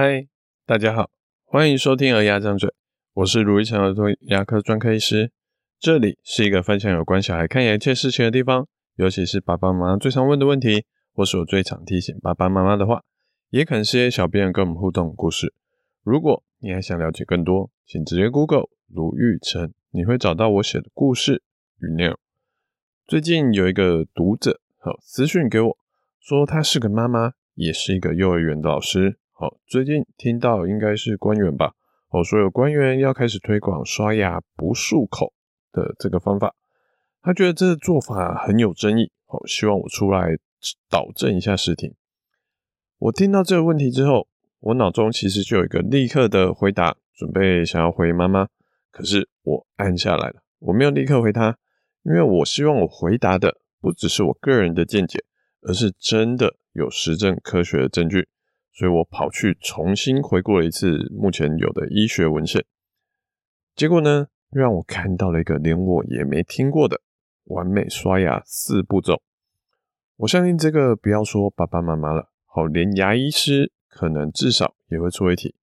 嗨，大家好，欢迎收听《儿牙张嘴》，我是卢一成儿童牙科专科医师。这里是一个分享有关小孩看牙一切事情的地方，尤其是爸爸妈妈最常问的问题，或是我最常提醒爸爸妈妈的话，也可能是些小编跟我们互动的故事。如果你还想了解更多，请直接 Google 卢玉成，你会找到我写的故事与内容。最近有一个读者好私讯给我，说他是个妈妈，也是一个幼儿园的老师。好，最近听到应该是官员吧，哦，说有官员要开始推广刷牙不漱口的这个方法，他觉得这个做法很有争议，好，希望我出来导正一下视听。我听到这个问题之后，我脑中其实就有一个立刻的回答，准备想要回妈妈，可是我按下来了，我没有立刻回他，因为我希望我回答的不只是我个人的见解，而是真的有实证科学的证据。所以我跑去重新回顾了一次目前有的医学文献，结果呢，让我看到了一个连我也没听过的完美刷牙四步骤。我相信这个不要说爸爸妈妈了，好，连牙医师可能至少也会出一题。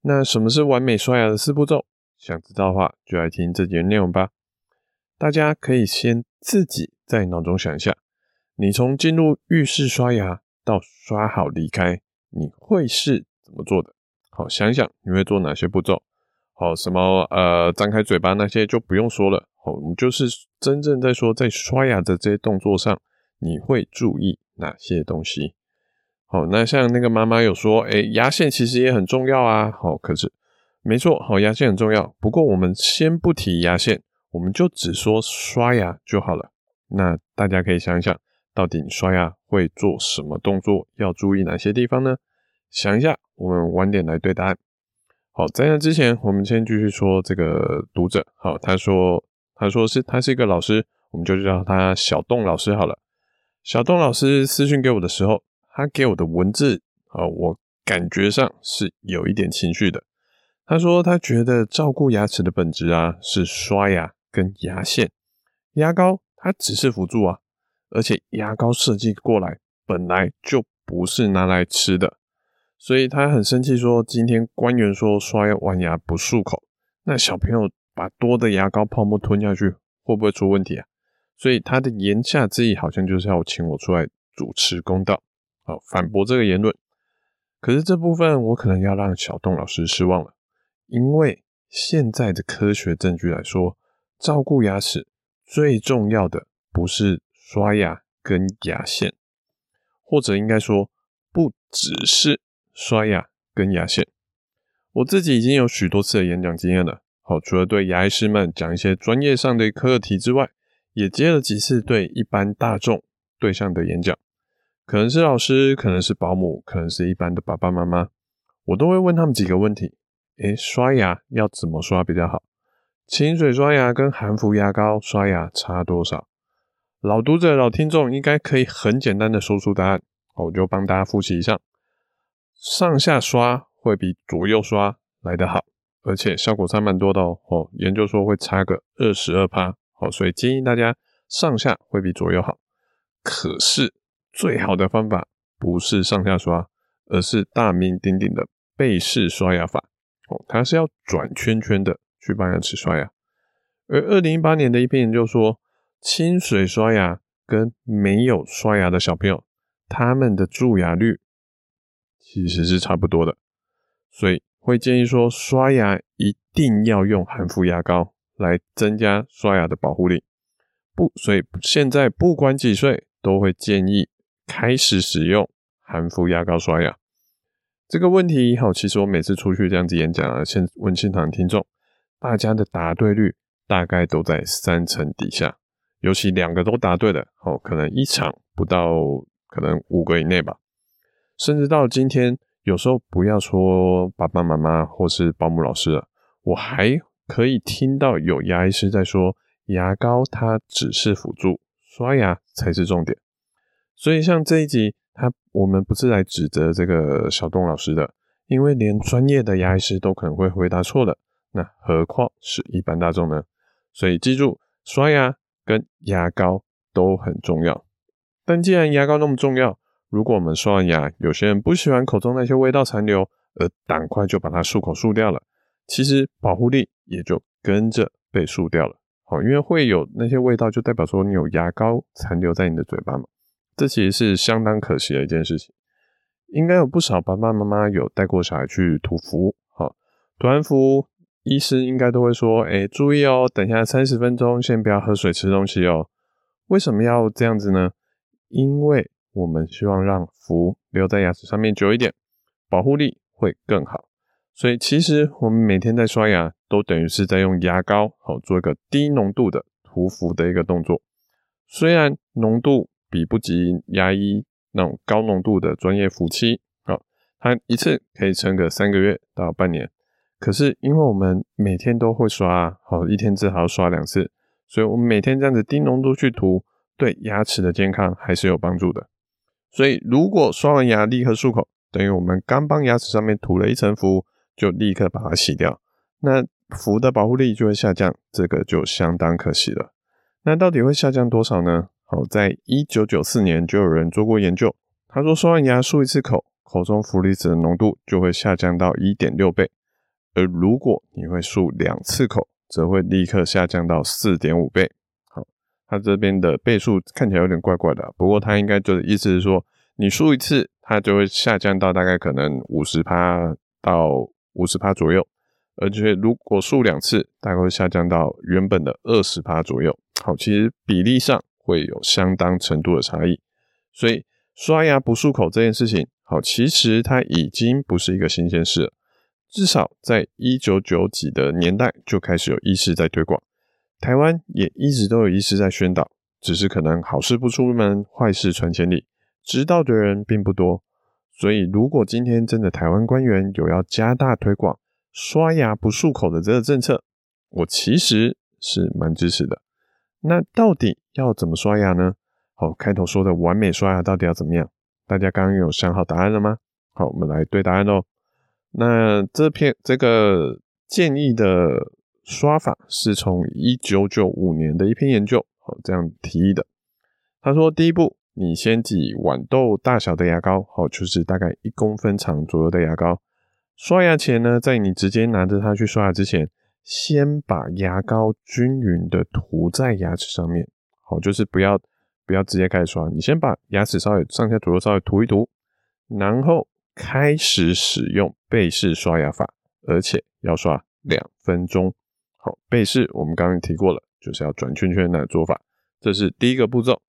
那什么是完美刷牙的四步骤？想知道的话，就来听这节内容吧。大家可以先自己在脑中想一下，你从进入浴室刷牙到刷好离开。你会是怎么做的？好，想想你会做哪些步骤？好，什么呃，张开嘴巴那些就不用说了。好，我们就是真正在说在刷牙的这些动作上，你会注意哪些东西？好，那像那个妈妈有说，哎，牙线其实也很重要啊。好，可是没错，好，牙线很重要。不过我们先不提牙线，我们就只说刷牙就好了。那大家可以想一想。到底你刷牙会做什么动作？要注意哪些地方呢？想一下，我们晚点来对答案。好，在那之前，我们先继续说这个读者。好，他说，他说是他是一个老师，我们就叫他小栋老师好了。小栋老师私讯给我的时候，他给我的文字啊，我感觉上是有一点情绪的。他说他觉得照顾牙齿的本质啊，是刷牙跟牙线，牙膏它只是辅助啊。而且牙膏设计过来本来就不是拿来吃的，所以他很生气，说今天官员说刷完牙不漱口，那小朋友把多的牙膏泡沫吞下去，会不会出问题啊？所以他的言下之意好像就是要请我出来主持公道，好，反驳这个言论。可是这部分我可能要让小栋老师失望了，因为现在的科学证据来说，照顾牙齿最重要的不是。刷牙跟牙线，或者应该说，不只是刷牙跟牙线。我自己已经有许多次的演讲经验了。好，除了对牙医师们讲一些专业上的课题之外，也接了几次对一般大众对象的演讲。可能是老师，可能是保姆，可能是一般的爸爸妈妈，我都会问他们几个问题。诶，刷牙要怎么刷比较好？清水刷牙跟含氟牙膏刷牙差多少？老读者、老听众应该可以很简单的说出答案，我就帮大家复习一下：上下刷会比左右刷来得好，而且效果差蛮多的哦。哦，研究说会差个二十二趴，好，所以建议大家上下会比左右好。可是最好的方法不是上下刷，而是大名鼎鼎的背式刷牙法。哦，它是要转圈圈的去帮牙齿刷牙。而二零一八年的一篇研究说，清水刷牙跟没有刷牙的小朋友，他们的蛀牙率其实是差不多的，所以会建议说，刷牙一定要用含氟牙膏来增加刷牙的保护力。不，所以现在不管几岁，都会建议开始使用含氟牙膏刷牙。这个问题好，其实我每次出去这样子演讲啊，先问现场听众，大家的答对率大概都在三成底下。尤其两个都答对的，哦，可能一场不到，可能五个以内吧。甚至到今天，有时候不要说爸爸妈妈或是保姆老师了，我还可以听到有牙医师在说，牙膏它只是辅助，刷牙才是重点。所以像这一集，他我们不是来指责这个小东老师的，因为连专业的牙医师都可能会回答错的，那何况是一般大众呢？所以记住，刷牙。跟牙膏都很重要，但既然牙膏那么重要，如果我们刷完牙，有些人不喜欢口中那些味道残留，而赶快就把它漱口漱掉了，其实保护力也就跟着被漱掉了。好，因为会有那些味道，就代表说你有牙膏残留在你的嘴巴嘛，这其实是相当可惜的一件事情。应该有不少爸爸妈妈有带过小孩去涂氟，好，涂完氟，医师应该都会说，哎，注意哦，等下三十分钟先不要喝水吃东西哦。为什么要这样子呢？因为我们希望让氟留在牙齿上面久一点，保护力会更好。所以其实我们每天在刷牙，都等于是在用牙膏，好做一个低浓度的涂氟的一个动作。虽然浓度比不及牙医那种高浓度的专业氟漆，好，它一次可以撑个三个月到半年。可是因为我们每天都会刷，好，一天至少要刷两次，所以我们每天这样子低浓度去涂，对牙齿的健康还是有帮助的。所以如果刷完牙立刻漱口，等于我们刚帮牙齿上面涂了一层氟。就立刻把它洗掉，那氟的保护力就会下降，这个就相当可惜了。那到底会下降多少呢？好，在一九九四年就有人做过研究，他说刷完牙漱一次口，口中氟离子的浓度就会下降到一点六倍，而如果你会漱两次口，则会立刻下降到四点五倍。好，他这边的倍数看起来有点怪怪的，不过他应该就是意思是说，你漱一次，它就会下降到大概可能五十趴到。五十趴左右，而且如果漱两次，大概会下降到原本的二十趴左右。好，其实比例上会有相当程度的差异。所以刷牙不漱口这件事情，好，其实它已经不是一个新鲜事了。至少在一九九几的年代就开始有医师在推广，台湾也一直都有医师在宣导，只是可能好事不出门，坏事传千里，知道的人并不多。所以，如果今天真的台湾官员有要加大推广刷牙不漱口的这个政策，我其实是蛮支持的。那到底要怎么刷牙呢？好，开头说的完美刷牙到底要怎么样？大家刚刚有想好答案了吗？好，我们来对答案喽。那这篇这个建议的刷法是从一九九五年的一篇研究，哦，这样提议的。他说，第一步。你先挤豌豆大小的牙膏，好，就是大概一公分长左右的牙膏。刷牙前呢，在你直接拿着它去刷牙之前，先把牙膏均匀的涂在牙齿上面。好，就是不要不要直接开始刷，你先把牙齿稍微上下左右稍微涂一涂，然后开始使用背式刷牙法，而且要刷两分钟。好，背式我们刚刚提过了，就是要转圈圈的做法，这是第一个步骤。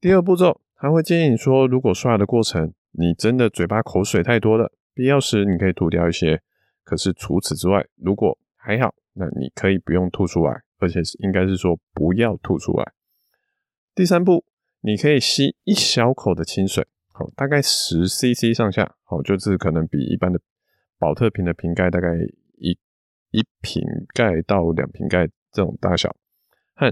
第二步骤，他会建议你说，如果刷牙的过程，你真的嘴巴口水太多了，必要时你可以吐掉一些。可是除此之外，如果还好，那你可以不用吐出来，而且是应该是说不要吐出来。第三步，你可以吸一小口的清水，好，大概十 CC 上下，好，就是可能比一般的宝特瓶的瓶盖大概一一瓶盖到两瓶盖这种大小，和，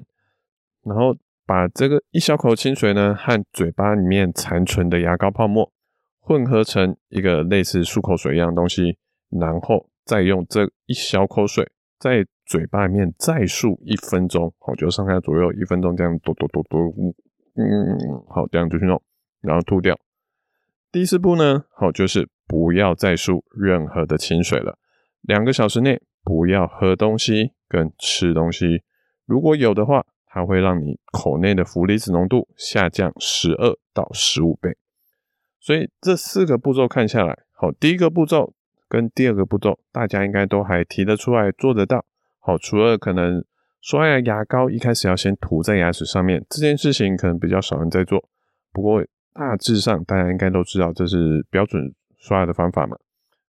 然后。把这个一小口清水呢，和嘴巴里面残存的牙膏泡沫混合成一个类似漱口水一样的东西，然后再用这一小口水在嘴巴里面再漱一分钟，好，就上下左右一分钟这样，嘟嘟嘟嘟，嗯，好，这样就去弄，然后吐掉。第四步呢，好，就是不要再漱任何的清水了，两个小时内不要喝东西跟吃东西，如果有的话。它会让你口内的氟离子浓度下降十二到十五倍，所以这四个步骤看下来，好，第一个步骤跟第二个步骤，大家应该都还提得出来，做得到。好，除了可能刷牙牙膏一开始要先涂在牙齿上面这件事情，可能比较少人在做。不过大致上大家应该都知道，这是标准刷牙的方法嘛。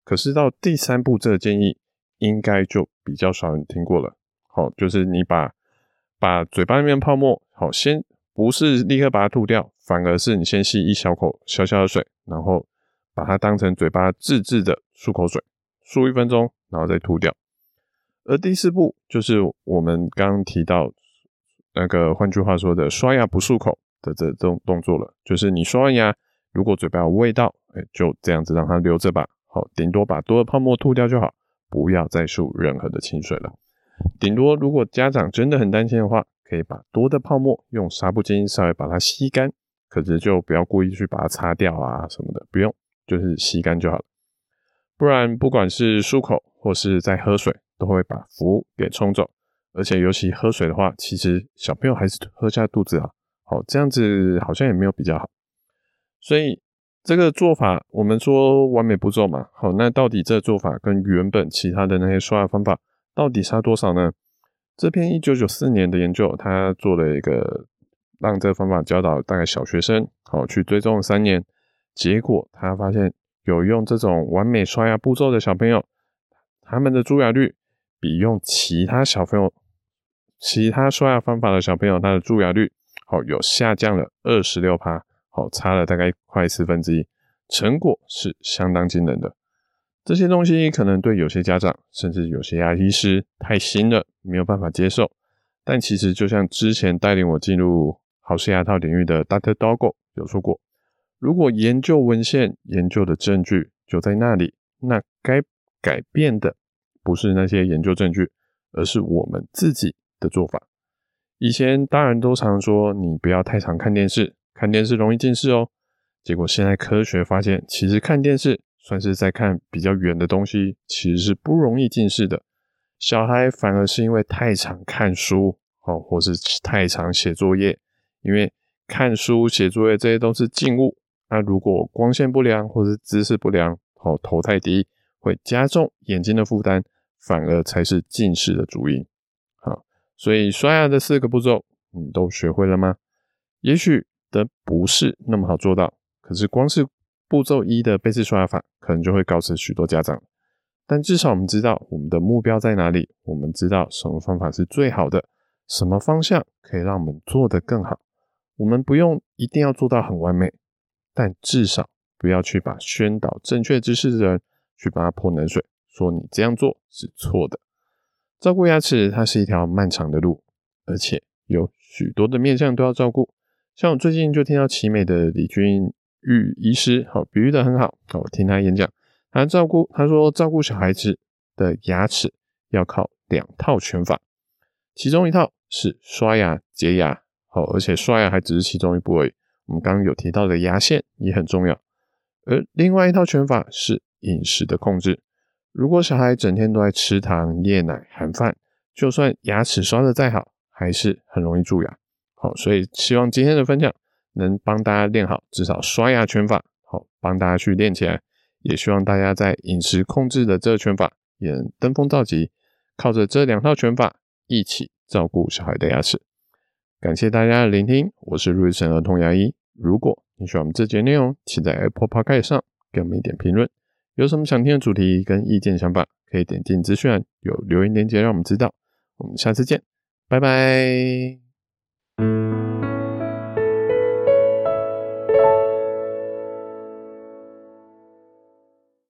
可是到第三步这个建议，应该就比较少人听过了。好，就是你把把嘴巴里面泡沫，好，先不是立刻把它吐掉，反而是你先吸一小口小小的水，然后把它当成嘴巴自制的漱口水，漱一分钟，然后再吐掉。而第四步就是我们刚刚提到那个，换句话说的，刷牙不漱口的这这种动作了，就是你刷完牙，如果嘴巴有味道，哎，就这样子让它留着吧，好，顶多把多的泡沫吐掉就好，不要再漱任何的清水了。顶多，如果家长真的很担心的话，可以把多的泡沫用纱布巾稍微把它吸干，可是就不要故意去把它擦掉啊什么的，不用，就是吸干就好了。不然不管是漱口或是在喝水，都会把氟给冲走。而且尤其喝水的话，其实小朋友还是喝下肚子啊。好，这样子好像也没有比较好。所以这个做法，我们说完美步骤嘛。好，那到底这做法跟原本其他的那些刷牙方法到底差多少呢？这篇一九九四年的研究，他做了一个让这个方法教导大概小学生，好，去追踪三年，结果他发现有用这种完美刷牙步骤的小朋友，他们的蛀牙率比用其他小朋友其他刷牙方法的小朋友，他的蛀牙率好有下降了二十六趴。好，差了大概快四分之一，成果是相当惊人的。这些东西可能对有些家长，甚至有些牙医师太新了，没有办法接受。但其实就像之前带领我进入好事牙套领域的 Dr. Doggo 有说过，如果研究文献、研究的证据就在那里，那该改变的不是那些研究证据，而是我们自己的做法。以前大人都常说，你不要太常看电视。看电视容易近视哦，结果现在科学发现，其实看电视算是在看比较远的东西，其实是不容易近视的。小孩反而是因为太常看书哦，或是太常写作业，因为看书、写作业这些都是静物，那如果光线不良或是姿势不良哦，头太低，会加重眼睛的负担，反而才是近视的主因。好，所以刷牙的四个步骤，你都学会了吗？也许。的不是那么好做到，可是光是步骤一的背式刷牙法，可能就会告诉许多家长。但至少我们知道我们的目标在哪里，我们知道什么方法是最好的，什么方向可以让我们做得更好。我们不用一定要做到很完美，但至少不要去把宣导正确知识的人去把他泼冷水，说你这样做是错的。照顾牙齿，它是一条漫长的路，而且有许多的面向都要照顾。像我最近就听到奇美的李君玉医师，好，比喻的很好。我听他演讲，他照顾他说照顾小孩子的牙齿要靠两套拳法，其中一套是刷牙洁牙，好，而且刷牙还只是其中一步而已。我们刚刚有提到的牙线也很重要，而另外一套拳法是饮食的控制。如果小孩整天都在吃糖、夜奶、含饭，就算牙齿刷的再好，还是很容易蛀牙。好，所以希望今天的分享能帮大家练好至少刷牙拳法，好，帮大家去练起来。也希望大家在饮食控制的这拳法也能登峰造极，靠着这两套拳法一起照顾小孩的牙齿。感谢大家的聆听，我是瑞神儿童牙医。如果你喜欢我们这节内容，请在 Apple Podcast 上给我们一点评论。有什么想听的主题跟意见想法，可以点进资讯栏有留言链接让我们知道。我们下次见，拜拜。